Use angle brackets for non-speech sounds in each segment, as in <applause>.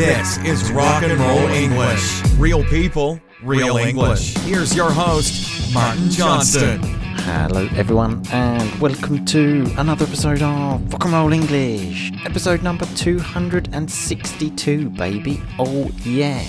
This is Rock and Roll English. Real people, real English. Here's your host, Martin Johnston. Hello, everyone, and welcome to another episode of Rock and Roll English, episode number 262, baby. Oh, yeah.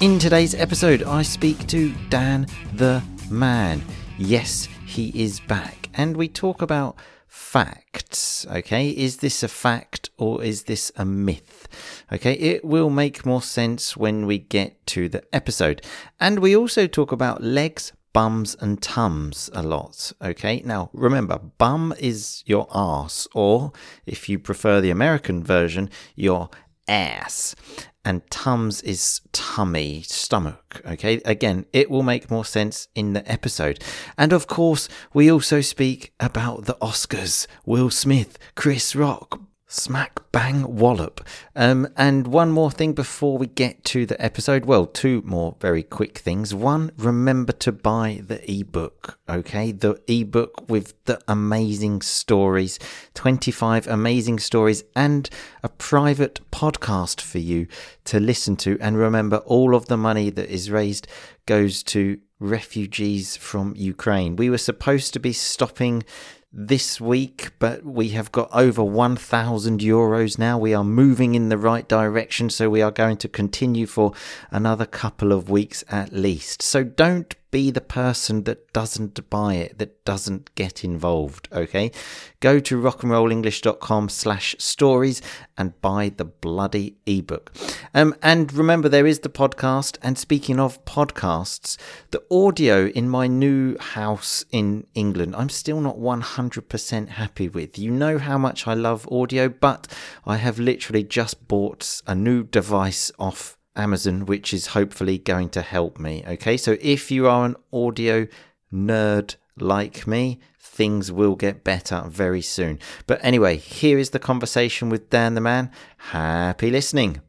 In today's episode, I speak to Dan the Man. Yes, he is back, and we talk about facts. Okay, is this a fact or is this a myth? Okay, it will make more sense when we get to the episode. And we also talk about legs, bums, and tums a lot. Okay, now remember, bum is your ass, or if you prefer the American version, your ass and tums is tummy, stomach. Okay, again, it will make more sense in the episode. And of course, we also speak about the Oscars, Will Smith, Chris Rock, Smack bang wallop. Um, and one more thing before we get to the episode. Well, two more very quick things. One, remember to buy the ebook, okay? The ebook with the amazing stories 25 amazing stories and a private podcast for you to listen to. And remember, all of the money that is raised goes to refugees from Ukraine. We were supposed to be stopping this week, but we have got over 1,000 euros now. We are moving in the right direction, so we are going to continue for another couple of weeks at least. So don't be the person that doesn't buy it, that doesn't get involved, okay? Go to rockandrollenglish.com slash stories and buy the bloody ebook. Um, and remember, there is the podcast. And speaking of podcasts, the audio in my new house in England, I'm still not 100% happy with. You know how much I love audio, but I have literally just bought a new device off Amazon, which is hopefully going to help me. Okay, so if you are an audio nerd like me, things will get better very soon. But anyway, here is the conversation with Dan the Man. Happy listening.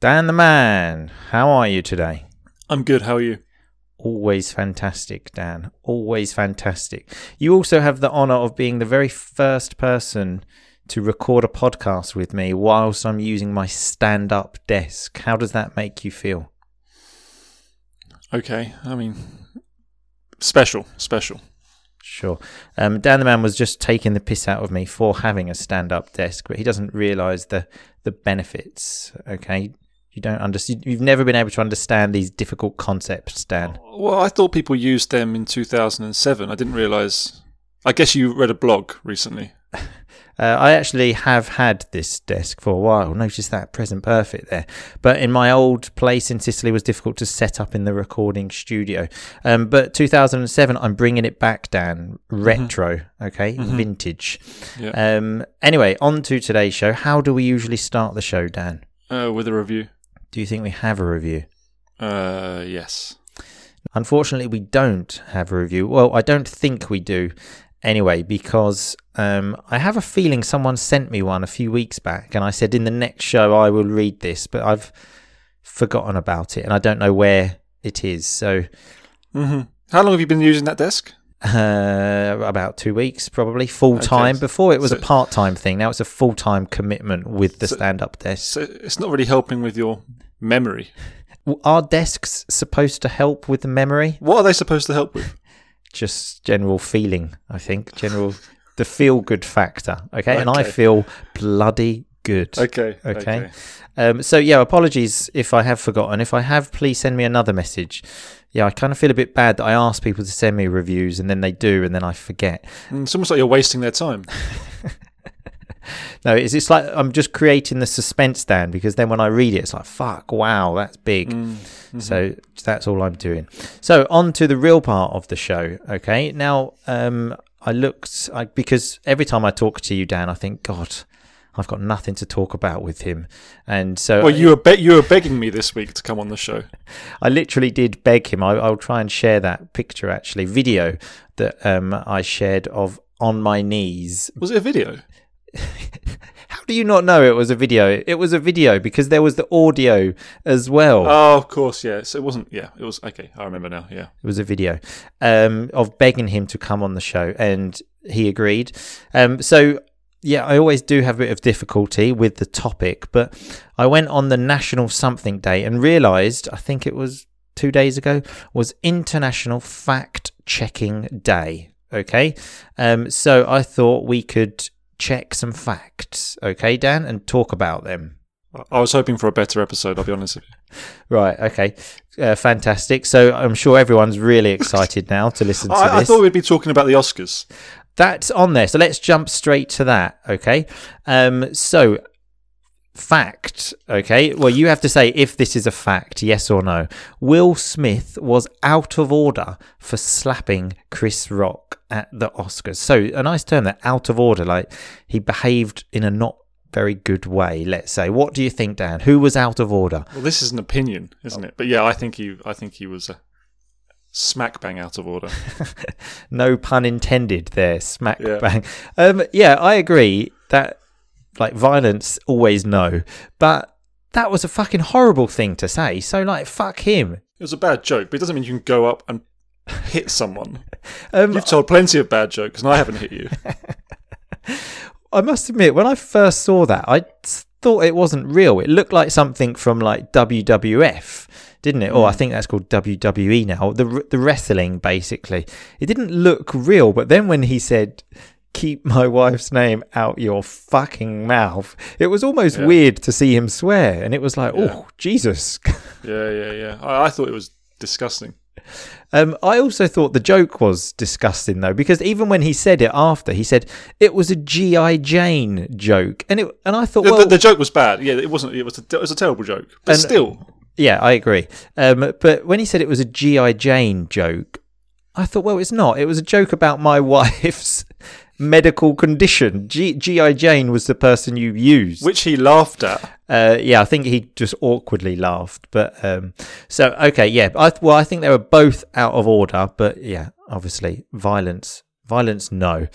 Dan the Man, how are you today? I'm good. How are you? Always fantastic, Dan. Always fantastic. You also have the honor of being the very first person to record a podcast with me whilst I'm using my stand up desk. How does that make you feel? Okay. I mean, special, special. Sure. Um, Dan the man was just taking the piss out of me for having a stand up desk, but he doesn't realise the, the benefits. Okay. You don't understand. You've never been able to understand these difficult concepts, Dan. Well, I thought people used them in 2007. I didn't realise. I guess you read a blog recently. Uh, I actually have had this desk for a while. Notice that present perfect there. But in my old place in Sicily was difficult to set up in the recording studio. Um, but 2007, I'm bringing it back, Dan. Retro, mm-hmm. okay, mm-hmm. vintage. Um, anyway, on to today's show. How do we usually start the show, Dan? Uh, with a review. Do you think we have a review? Uh, yes. Unfortunately, we don't have a review. Well, I don't think we do anyway because um, I have a feeling someone sent me one a few weeks back, and I said in the next show I will read this, but I've forgotten about it, and I don't know where it is. So, mm-hmm. how long have you been using that desk? Uh, about two weeks, probably full time. Okay. Before it was so, a part time thing. Now it's a full time commitment with the so, stand up desk. So it's not really helping with your memory. Are desks supposed to help with the memory? What are they supposed to help with? Just general feeling. I think general the feel good factor. Okay? okay, and I feel bloody good. Okay, okay. okay. Um, so yeah, apologies if I have forgotten. If I have, please send me another message. Yeah, I kind of feel a bit bad that I ask people to send me reviews and then they do and then I forget. Mm, it's almost like you're wasting their time. <laughs> no, it's, it's like I'm just creating the suspense, Dan, because then when I read it, it's like, fuck, wow, that's big. Mm, mm-hmm. So that's all I'm doing. So on to the real part of the show. Okay. Now, um, I looked, I, because every time I talk to you, Dan, I think, God, I've got nothing to talk about with him, and so. Well, you were be- you were begging me this week to come on the show. <laughs> I literally did beg him. I, will try and share that picture, actually, video that um, I shared of on my knees. Was it a video? How do you not know it was a video? It was a video because there was the audio as well. Oh, of course, yes. It wasn't. Yeah, it was. Okay, I remember now. Yeah, it was a video um, of begging him to come on the show, and he agreed. Um, so yeah, I always do have a bit of difficulty with the topic, but I went on the National Something Day and realised, I think it was two days ago, was International Fact Checking Day. Okay, um, so I thought we could check some facts, okay, Dan, and talk about them. I was hoping for a better episode. I'll be honest with you. <laughs> Right, okay, uh, fantastic. So I'm sure everyone's really <laughs> excited now to listen to I, I this. thought we'd be talking about the Oscars. That's on there. So let's jump straight to that. Okay. Um, so fact. Okay. Well, you have to say if this is a fact, yes or no. Will Smith was out of order for slapping Chris Rock at the Oscars. So a nice term that out of order, like he behaved in a not very good way. Let's say. What do you think, Dan? Who was out of order? Well, this is an opinion, isn't it? But yeah, I think he, I think he was a smack bang out of order. <laughs> no pun intended there. Smack Yeah. bang. Um, yeah, I agree that like violence always no, but that was a fucking horrible thing to say. So like, fuck him. It was a bad joke, but it doesn't mean you can go up and hit someone. <laughs> Um, You've told plenty of bad jokes, and I haven't hit you. <laughs> I must admit, when I first saw that i thought it wasn't real. It looked like something from like WWF, didn't it? Or I think that's called WWE now. The the wrestling, basically. It didn't look real, but then when he said, "Keep <laughs> my wife's name out your fucking mouth," it was almost Yeah. weird to see him swear, and it was like, Yeah. "Oh Jesus." <laughs> Yeah, yeah, yeah. I, I thought it was disgusting. Um, I also thought the joke was disgusting though, because even when he said it after, he said it was a GI Jane joke, and it and I thought, The, well, the, the joke was bad. Yeah, it wasn't. It was. A, it was a terrible joke. But And- still, Yeah, I agree. Um, but when he said it was a G.I. Jane joke, I thought, well, it's not. It was a joke about my <laughs> wife's medical condition. G- G.I. Jane was the person you used. which he laughed at. Uh, yeah, I think he just awkwardly laughed. But um, so, okay, yeah. I, well, I think they were both out of order. But yeah, obviously, violence. Violence, no.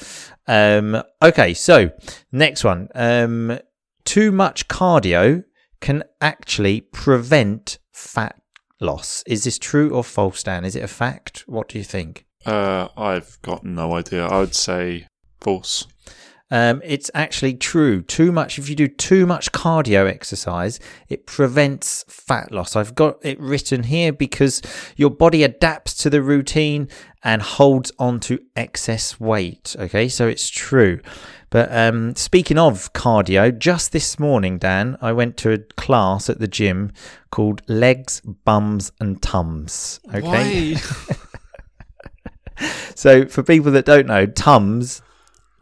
Um, okay, so next one. Um, too much cardio can actually prevent fat loss. Is this true or false, Dan? Is it a fact? What do you think? Uh, I've got no idea. I would say false. Um, it's actually true. Too much, if you do too much cardio exercise, it prevents fat loss. I've got it written here because your body adapts to the routine and holds on to excess weight. Okay, so it's true. But um, speaking of cardio, just this morning, Dan, I went to a class at the gym called Legs, Bums, and Tums. Okay. <laughs> So for people that don't know, tums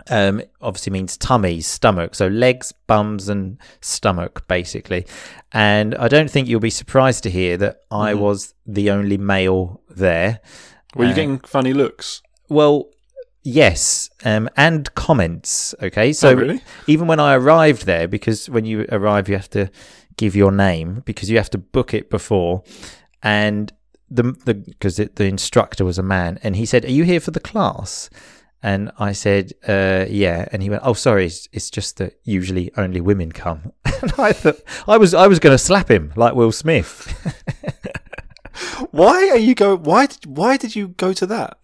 um, obviously means tummies, stomach. So legs, bums, and stomach, basically. And I don't think you'll be surprised to hear that I Mhm. was the only male there. Were you Uh, getting funny looks? Well, yes, um, and comments. Okay, so oh, really? even when I arrived there, because when you arrive, you have to give your name because you have to book it before, and the the because the instructor was a man, and he said, "Are you here for the class?" And I said, uh, "Yeah," and he went, "Oh, sorry, it's, it's just that usually only women come." <laughs> and I thought I was I was going to slap him like Will Smith. <laughs> Why are you go? Why? Did, why did you go to that?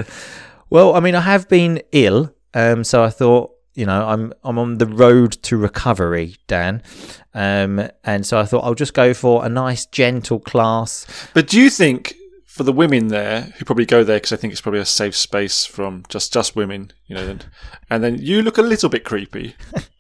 Well, I mean, I have been ill, um, so I thought, you know, I'm I'm on the road to recovery, Dan, um, and so I thought I'll just go for a nice, gentle class. But do you think for the women there who probably go there because I think it's probably a safe space from just just women, you know, and, and then you look a little bit creepy. <laughs>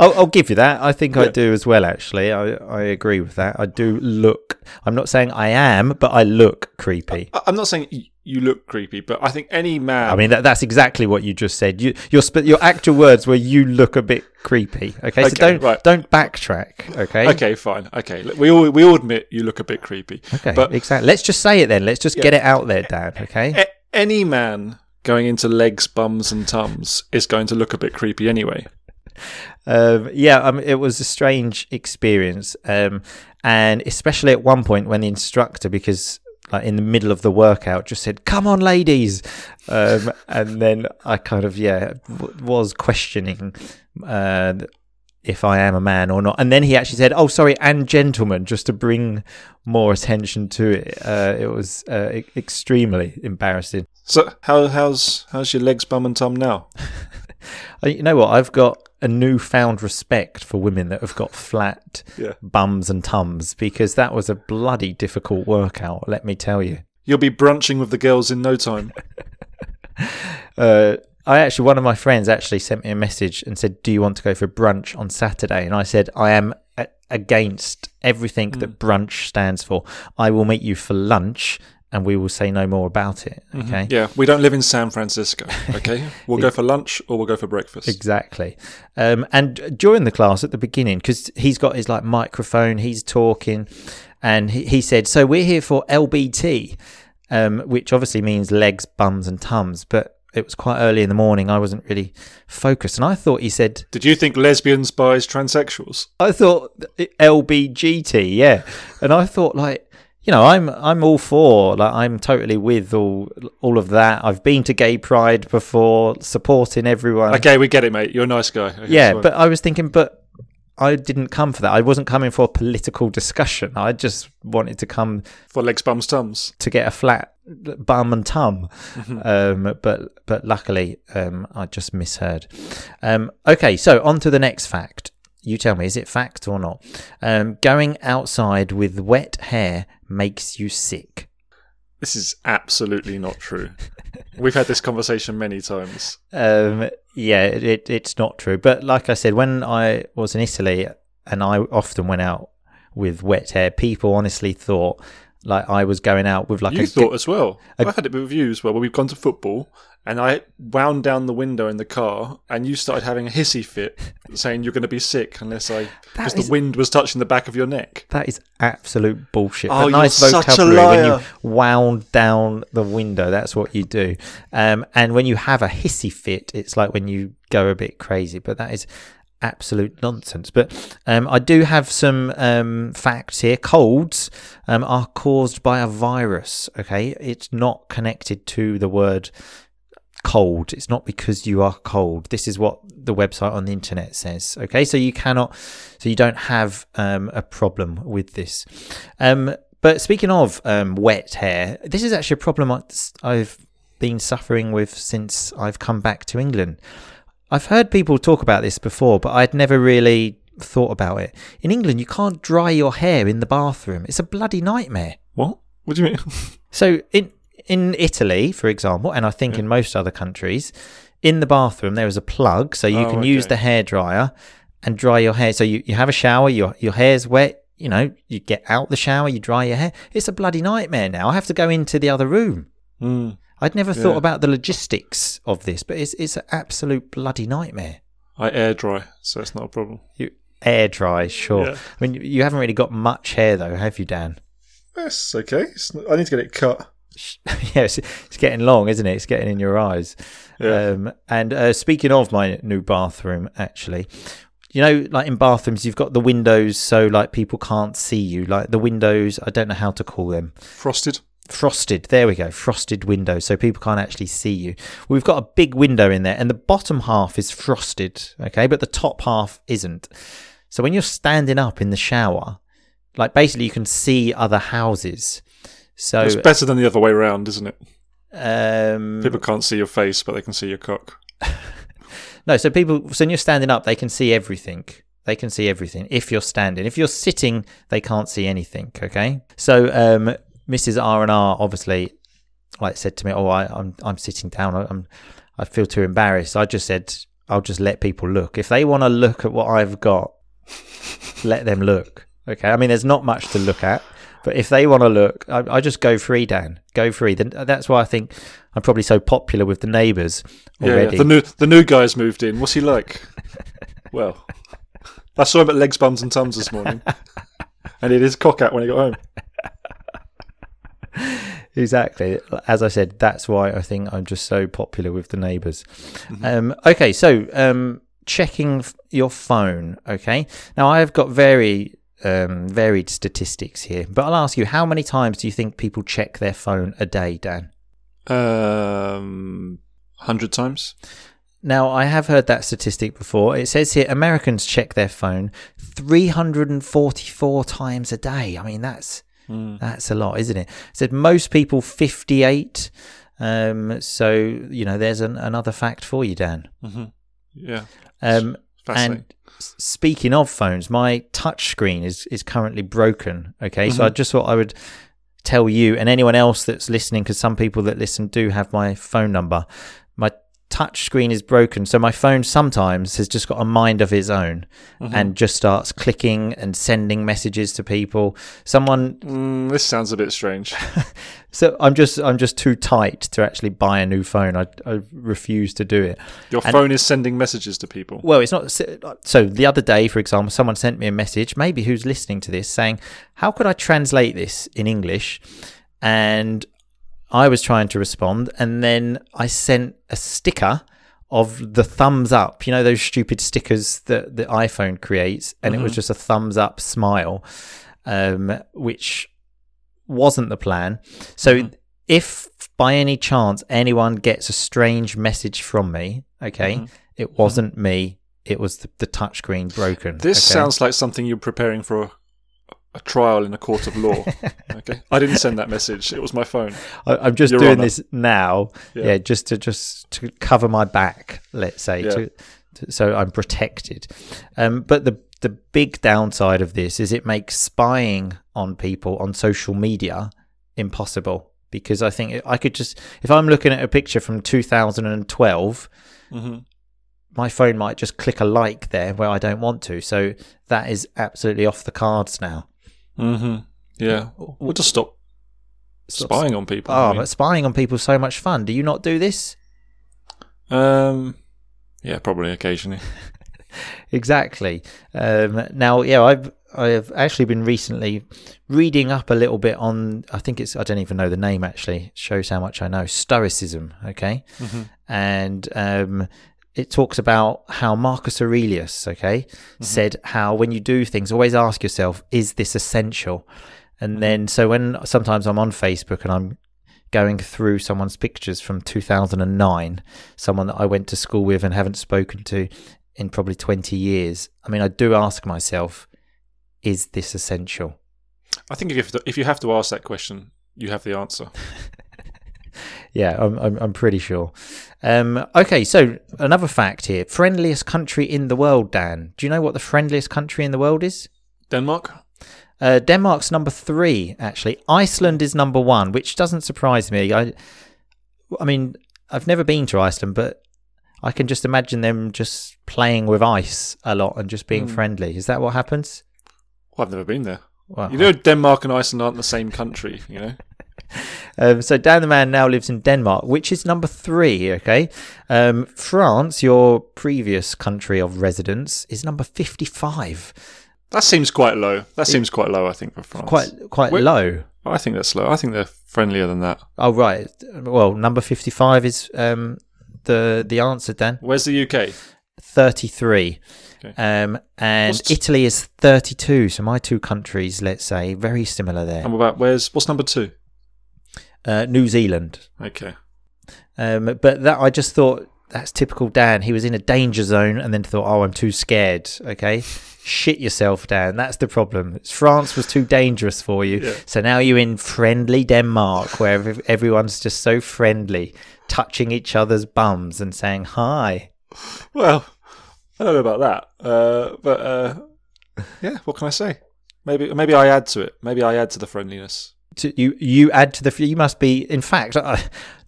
I'll, I'll give you that. I think I do as well. Actually, I I agree with that. I do look. I'm not saying I am, but I look creepy. I- I'm not saying you look creepy, but I think any man. I mean, that, that's exactly what you just said. You, your sp- your actual words were "you look a bit creepy." Okay, so don't right. don't backtrack. Okay, okay, fine. Okay, we all we all admit you look a bit creepy. okay, but exactly. Let's just say it then. Let's just get it out there, Dan. Okay. a- any man going into legs, bums, and tums is going to look a bit creepy anyway. Um, yeah, um, it was a strange experience, um, and especially at one point when the instructor, because like in the middle of the workout, just said, "Come on, ladies," um, and then I kind of yeah w- was questioning uh, if I am a man or not, and then he actually said, "Oh, sorry, and gentlemen," just to bring more attention to it. Uh, it was uh, e- extremely embarrassing. So how how's how's your legs, bum, and tum now? <laughs> You know what? I've got a newfound respect for women that have got flat Yeah. bums and tums because that was a bloody difficult workout, let me tell you. You'll be brunching with the girls in no time. <laughs> Uh, I actually, one of my friends actually sent me a message and said, Do you want to go for brunch on Saturday? And I said, I am a- against everything that brunch stands for. I will meet you for lunch and we will say no more about it. Okay. Yeah, we don't live in San Francisco. <laughs> Okay, we'll go for lunch or we'll go for breakfast. Exactly. Um, and during the class at the beginning, because he's got his like microphone, he's talking, and he, he said, "So we're here for LBT," um, which obviously means legs, bums, and tums. But it was quite early in the morning. I wasn't really focused, and I thought he said, Did you think lesbians, bis, transsexuals? "I thought LBGT, yeah," and I thought like. You know, I'm I'm all for like I'm totally with all all of that. I've been to Gay Pride before, supporting everyone. Okay, we get it, mate. You're a nice guy. Okay, yeah, fine. but I was thinking, but I didn't come for that. I wasn't coming for a political discussion. I just wanted to come for legs, bums, tums. to get a flat bum and tum. Um, but but luckily, um, I just misheard. Um, okay, so on to the next fact. You tell me, is it fact or not? Um, going outside with wet hair makes you sick. This is absolutely not true. We've had this conversation many times. Um, yeah, it, it's not true. But like I said, when I was in Italy and I often went out with wet hair, people honestly thought like I was going out with like you a thought as well. I've had it with you as well. Where we've gone to football, and I wound down the window in the car, and you started having a hissy fit, <laughs> saying you're going to be sick unless I because is- the wind was touching the back of your neck. That is absolute bullshit. Oh, but you're nice such a vocabulary when liar. you wound down the window. That's what you do. Um, and when you have a hissy fit, it's like when you go a bit crazy. But that is absolute nonsense. But um, I do have some um, facts here. Colds um, are caused by a virus. Okay, it's not connected to the word cold. It's not because you are cold. This is what the website on the internet says. Okay, so you cannot, so you don't have um, a problem with this. Um, but speaking of um, wet hair, this is actually a problem I've been suffering with since I've come back to England. I've heard people talk about this before, but I'd never really thought about it. In England, you can't dry your hair in the bathroom. It's a bloody nightmare. What? What do you mean? <laughs> So in in Italy, for example, and I think in most other countries, in the bathroom there is a plug, so you Oh, can use the hair dryer and dry your hair. So you, you have a shower, your your hair's wet. You know, you get out the shower, you dry your hair. It's a bloody nightmare now. I have to go into the other room. Mm. I'd never thought Yeah. about the logistics of this, but it's it's an absolute bloody nightmare. I air dry, so it's not a problem. You air dry, sure. Yeah. I mean, you haven't really got much hair though, have you, Dan? That's okay. It's I need to get it cut. <laughs> yes, it's getting long, isn't it? It's getting in your eyes. Yeah. Um, and uh, speaking of my new bathroom, actually, you know, like in bathrooms, you've got the windows so like people can't see you. Like the windows, I don't know how to call them. Frosted. Frosted. There we go. Frosted window so people can't actually see you. We've got a big window in there, and the bottom half is frosted. Okay, but the top half isn't. So when you're standing up in the shower, like basically you can see other houses. So It's better than the other way around, isn't it? um, People can't see your face, but they can see your cock. <laughs> No, so people, so when you're standing up, they can see everything. They can see everything if you're standing. If you're sitting, they can't see anything. Okay. So, um, Mrs. R and R obviously, like said to me, "Oh, I, I'm I'm sitting down. I, I'm I feel too embarrassed." I just said, "I'll just let people look. If they want to look at what I've got, <laughs> let them look." Okay. I mean, there's not much to look at, but if they want to look, I, I just go free, Dan. Go free. Then uh, that's why I think I'm probably so popular with the neighbours Yeah, already. yeah. The new the new guy's moved in. What's he like? <laughs> well, I saw him at legs, bums, and tums this morning, <laughs> and he had his cock out when he got home. <laughs> Exactly. As I said, that's why I think I'm just so popular with the neighbors Mm-hmm. Um, okay, so um, checking f- your phone. Okay, now I have got very um, varied statistics here, but I'll ask you: How many times do you think people check their phone a day, Dan? Um, hundred times. Now, I have heard that statistic before. It says here Americans check their phone 344 times a day. I mean, that's Mm. That's a lot, isn't it? Said most people 58. Um, so, you know, there's an, another fact for you, Dan. hmm Yeah, Um, and speaking of phones, my touch screen is is currently broken. Okay, so I Mm-hmm. just thought I would tell you and anyone else that's listening, because some people that listen do have my phone number. Touch screen is broken, so my phone sometimes has just got a mind of its own Mm-hmm. and just starts clicking and sending messages to people. Someone Mm, this sounds a bit strange. <laughs> so I'm just I'm just too tight to actually buy a new phone. I, I refuse to do it. Your And- phone is sending messages to people. Well, it's not. So the other day, for example, someone sent me a message, maybe who's listening to this, saying, "How could I translate this in English?" And I was trying to respond, and then I sent a sticker of the thumbs up. You know those stupid stickers that the iPhone creates, and it was mm-hmm. just a thumbs up smile, um, which wasn't the plan. So mm-hmm. if by any chance anyone gets a strange message from me, okay, mm-hmm. it wasn't me. It was the, the touchscreen broken. This okay? sounds like something you're preparing for a, trial in a court of law. <laughs> okay, I didn't send that message. It was my phone. I, I'm just Your doing Honour. this now, Yeah. yeah. just to just to cover my back, let's say, Yeah. to, to, so I'm protected. Um, but the the big downside of this is it makes spying on people on social media impossible because I think I could just if I'm looking at a picture from 2012, hmm my phone might just click a like there where I don't want to. So that is absolutely off the cards now. Hmm Yeah, we'll just stop Stop spying on people. Oh, I mean. but spying on people is so much fun. Do you not do this? um, yeah, probably occasionally. <laughs> Exactly. Um, now, yeah, I've I've actually been recently reading up a little bit on. I think it's I don't even know the name actually. It shows how much I know. Stoicism. Okay, Hmm. and um, it talks about how Marcus Aurelius, okay, mm-hmm. said how when you do things, always ask yourself, is this essential? And mm-hmm. then, so when sometimes I'm on Facebook and I'm going through someone's pictures from 2009, someone that I went to school with and haven't spoken to in probably 20 years, I mean, I do ask myself, is this essential? I think if you, have to, if you have to ask that question, you have the answer. <laughs> Yeah, I'm, I'm, I'm pretty sure. Um, okay, so another fact here friendliest country in the world, Dan. Do you know what the friendliest country in the world is? Denmark. Uh, Denmark's number three, actually. Iceland is number one, which doesn't surprise me. I, I mean, I've never been to Iceland, but I can just imagine them just playing with ice a lot and just being friendly. Is that what happens? Well, I've never been there. Well, You know, Denmark and Iceland aren't the same country. You know. <laughs> Um, so Dan the Man now lives in Denmark, which is number three. Okay, um, France, your previous country of residence, is number fifty-five. That seems quite low. That seems quite low, I think, for France. Quite quite Wait- low. I think that's low. I think they're friendlier than that. Oh right. Well, number fifty-five is um, the the answer. Dan Where's the UK? thirty-three. Okay. Um, and What's- Italy is 32. So my two countries, let's say, very similar there. And about where's what's number two? Uh, New Zealand. Okay. Um, but that I just thought that's typical Dan. He was in a danger zone and then thought, "Oh, I'm too scared." Okay, shit yourself, Dan. That's the problem. France was too dangerous for you, Yeah. so now you're in friendly Denmark, where everyone's just so friendly, touching each other's bums and saying hi. Well, I don't know about that, uh, but uh, yeah. What can I say? Maybe maybe I add to it. Maybe I add to the friendliness. To, you you add to the. You must be. In fact, uh,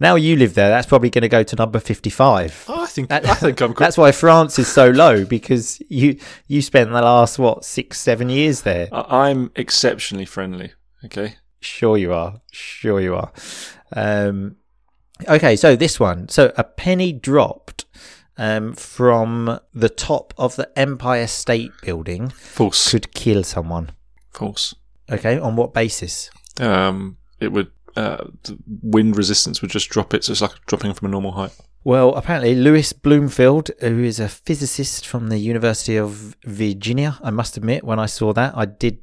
now you live there. That's probably going to go to number fifty-five. Oh, I think That- I think I'm. <laughs> That's why France is so low because you you spent the last what six seven years there. I'm exceptionally friendly. Okay. Sure you are. Sure you are. Um, okay, so this one. So a penny dropped um, from the top of the Empire State Building False. could kill someone. False. Okay, on what basis? Um, it would. Uh, wind resistance would just drop it, so it's like dropping from a normal height. Well, apparently, Louis Bloomfield, who is a physicist from the University of Virginia, I must admit, when I saw that, I did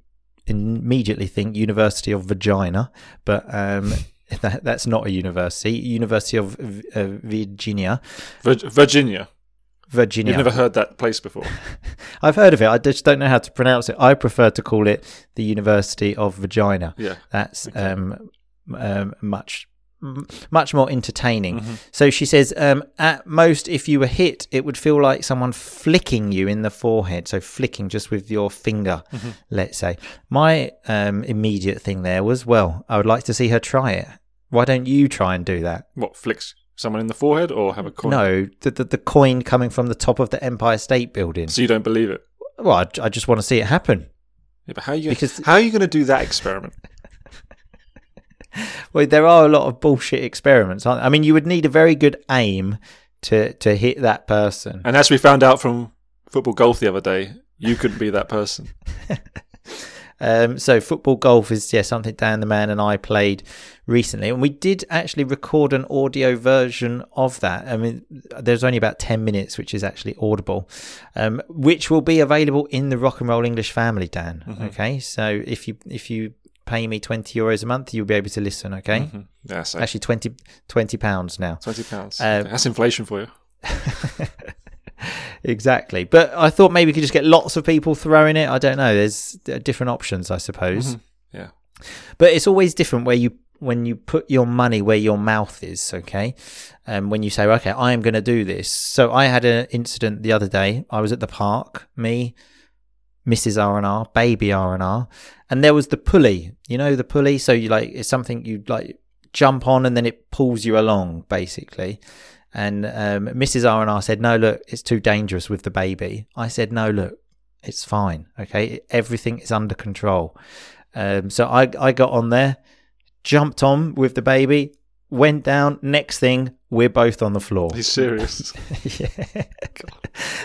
immediately think University of Vagina, but um, <laughs> that, that's not a university. University of uh, Virginia. Vir- Virginia. Virginia. You've never heard that place before. <laughs> I've heard of it. I just don't know how to pronounce it. I prefer to call it the University of Vagina. Yeah. That's um, um, much much more entertaining. Mm-hmm. So she says, um, at most, if you were hit, it would feel like someone flicking you in the forehead. So flicking just with your finger, Mm-hmm. let's say. My um, immediate thing there was, well, I would like to see her try it. Why don't you try and do that? What flicks someone in the forehead or have a coin? No, the, the the coin coming from the top of the Empire State Building. So you don't believe it? Well, I, I just want to see it happen. Yeah, but how are you? Because- how are you going to do that experiment? <laughs> Well, there are a lot of bullshit experiments. Aren't there? I mean, you would need a very good aim to to hit that person. And as we found out from football golf the other day, you couldn't be that person. <laughs> Um, so football golf is yeah something Dan the man and I played recently, and we did actually record an audio version of that. I mean, there's only about ten minutes, which is actually audible, um, which will be available in the Rock and Roll English family. Dan, okay. So if you if you pay me twenty euros a month, you'll be able to listen. Okay, Mhm. Yeah, so actually 20, 20 pounds now. twenty pounds. Uh, That's inflation for you. <laughs> Exactly. But I thought maybe we could just get lots of people throwing it. I don't know. There's uh, different options, I suppose. Yeah. But it's always different where you when you put your money where your mouth is, okay? And when you say, okay, I am going to do this. So I had an incident the other day. I was at the park, me, Mrs. R&R, baby R&R, and there was the pulley. You know the pulley? So you like it's something you like jump on and then it pulls you along basically. And um, Mrs. R&R said, "No, look, it's too dangerous with the baby." I said, "No, look, it's fine. Okay, everything is under control." Um, so I I got on there, jumped on with the baby, went down. Next thing, we're both on the floor. He's serious. <laughs> yeah.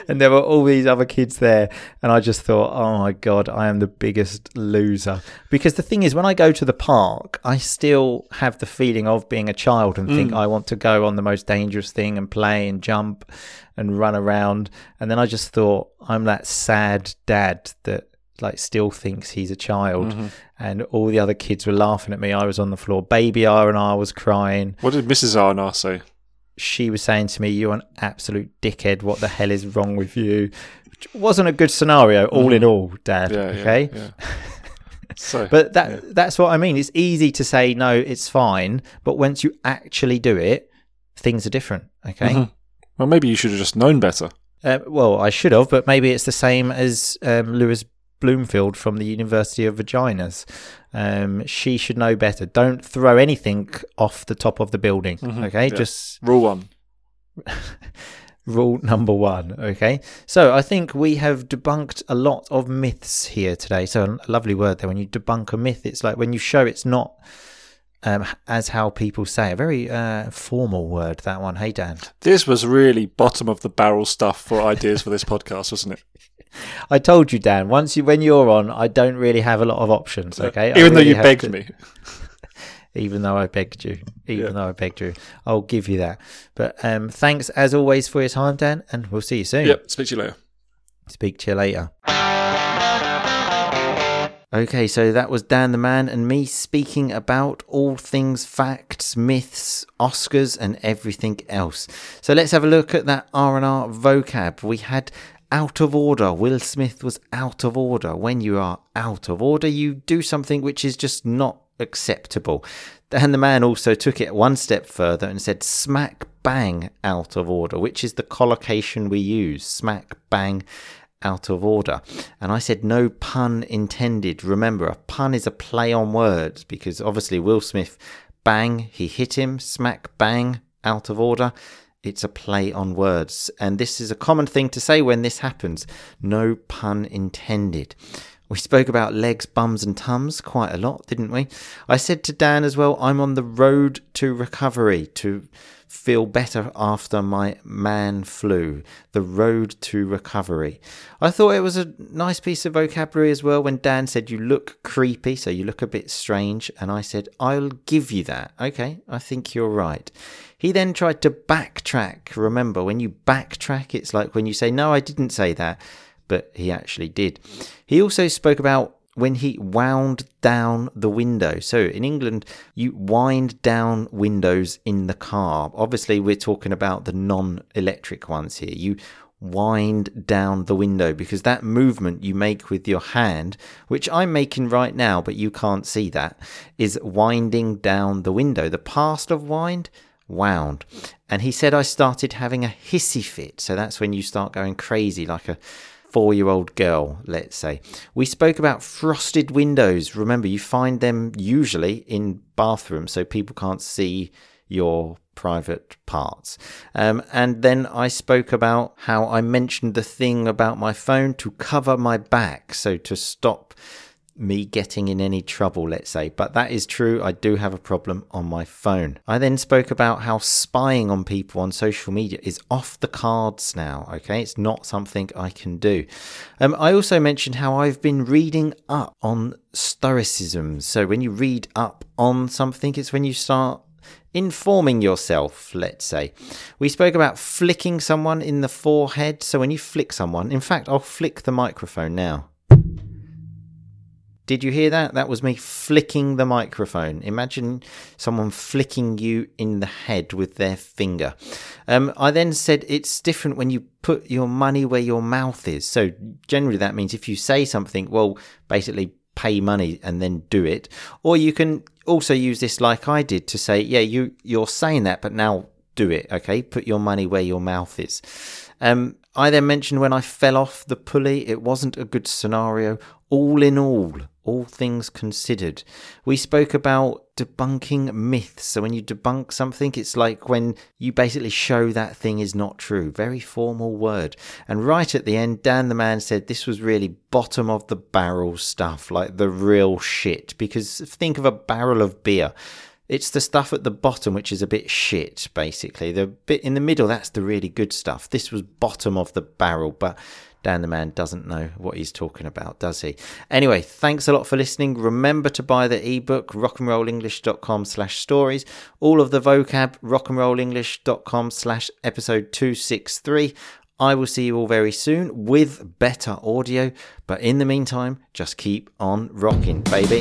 and there were all these other kids there, and I just thought, oh my god, I am the biggest loser. Because the thing is, when I go to the park, I still have the feeling of being a child and think mm. I want to go on the most dangerous thing and play and jump and run around. And then I just thought, I'm that sad dad that like still thinks he's a child and all the other kids were laughing at me i was on the floor baby r and r was crying what did Mrs. R&R say? she was saying to me, "You're an absolute dickhead. What the hell is wrong with you?" Which wasn't a good scenario, all in all, Dad. Yeah. yeah, okay, Yeah. <laughs> So, but that that's what I mean. It's easy to say no, it's fine, but once you actually do it, things are different. Okay. Mhm. well, maybe you should have just known better. Uh, well, I should have, but maybe it's the same as um, Louis Bloomfield from the University of Vaginas. Um, she should know better. Don't throw anything off the top of the building. Okay, yeah. just Rule one. <laughs> rule number one. Okay, so I think we have debunked a lot of myths here today. So a lovely word there. When you debunk a myth, it's like when you show it's not um, as how people say. A very uh, formal word that one. Hey Dan, This was really bottom of the barrel stuff for ideas for this <laughs> podcast, wasn't it? I told you, Dan. Once you when you're on, I don't really have a lot of options. Okay, I Even though really you begged to- me. <laughs> even though I begged you, even Yeah. though I begged you, I'll give you that. But um, thanks as always for your time, Dan, and we'll see you soon. Yep. Speak to you later. Speak to you later. Okay, so that was Dan the Man and me speaking about all things facts, myths, Oscars, and everything else. So let's have a look at that R&R vocab. We had out of order. Will Smith was out of order. When you are out of order, you do something which is just not acceptable. And the Man also took it one step further and said smack bang out of order, which is the collocation we use. Smack bang out of order. And I said, no pun intended. Remember, a pun is a play on words because obviously Will Smith, bang, he hit him, smack, bang, out of order. It's a play on words. And this is a common thing to say when this happens. No pun intended. We spoke about legs, bums, and tums quite a lot, didn't we? I said to Dan as well, I'm on the road to recovery, to feel better after my man flu. The road to recovery. I thought it was a nice piece of vocabulary as well when Dan said, You look creepy, so you look a bit strange. And I said, I'll give you that. Okay, I think you're right. He then tried to backtrack. Remember, when you backtrack, it's like when you say, No, I didn't say that but he actually did. He also spoke about when he wound down the window. So in England, you wind down windows in the car. Obviously, we're talking about the non electric ones here. You wind down the window because that movement you make with your hand, which I'm making right now, but you can't see that, is winding down the window. The past of wind, wound. And he said I started having a hissy fit. So that's when you start going crazy like a four year old girl, let's say. We spoke about frosted windows. Remember, you find them usually in bathrooms so people can't see your private parts. Um, and then I spoke about how I mentioned the thing about my phone to cover my back, so to stop me getting in any trouble, let's say. But that is true. I do have a problem on my phone. I then spoke about how spying on people on social media is off the cards now. Okay. It's not something I can do. Um, I also mentioned how I've been reading up on Stoicism. So when you read up on something, it's when you start informing yourself, let's say. We spoke about flicking someone in the forehead. So when you flick someone, in fact, I'll flick the microphone now. Did you hear that? That was me flicking the microphone. Imagine someone flicking you in the head with their finger. Um, I then said it's different when you put your money where your mouth is. So, generally, that means if you say something, well, basically pay money and then do it. Or you can also use this like I did to say, yeah, you, you're saying that, but now do it. Okay. Put your money where your mouth is. Um, I then mentioned when I fell off the pulley, it wasn't a good scenario. All in all, all things considered. We spoke about debunking myths. So when you debunk something, it's like when you basically show that thing is not true. Very formal word. And right at the end, Dan the man said this was really bottom of the barrel stuff, like the real shit. Because think of a barrel of beer. It's the stuff at the bottom which is a bit shit, basically. The bit in the middle, that's the really good stuff. This was bottom of the barrel, but Dan the man doesn't know what he's talking about, does he? Anyway, thanks a lot for listening. Remember to buy the ebook, rockandrollenglish.com slash stories. All of the vocab, rockandrollenglish.com slash episode 263. I will see you all very soon with better audio. But in the meantime, just keep on rocking, baby.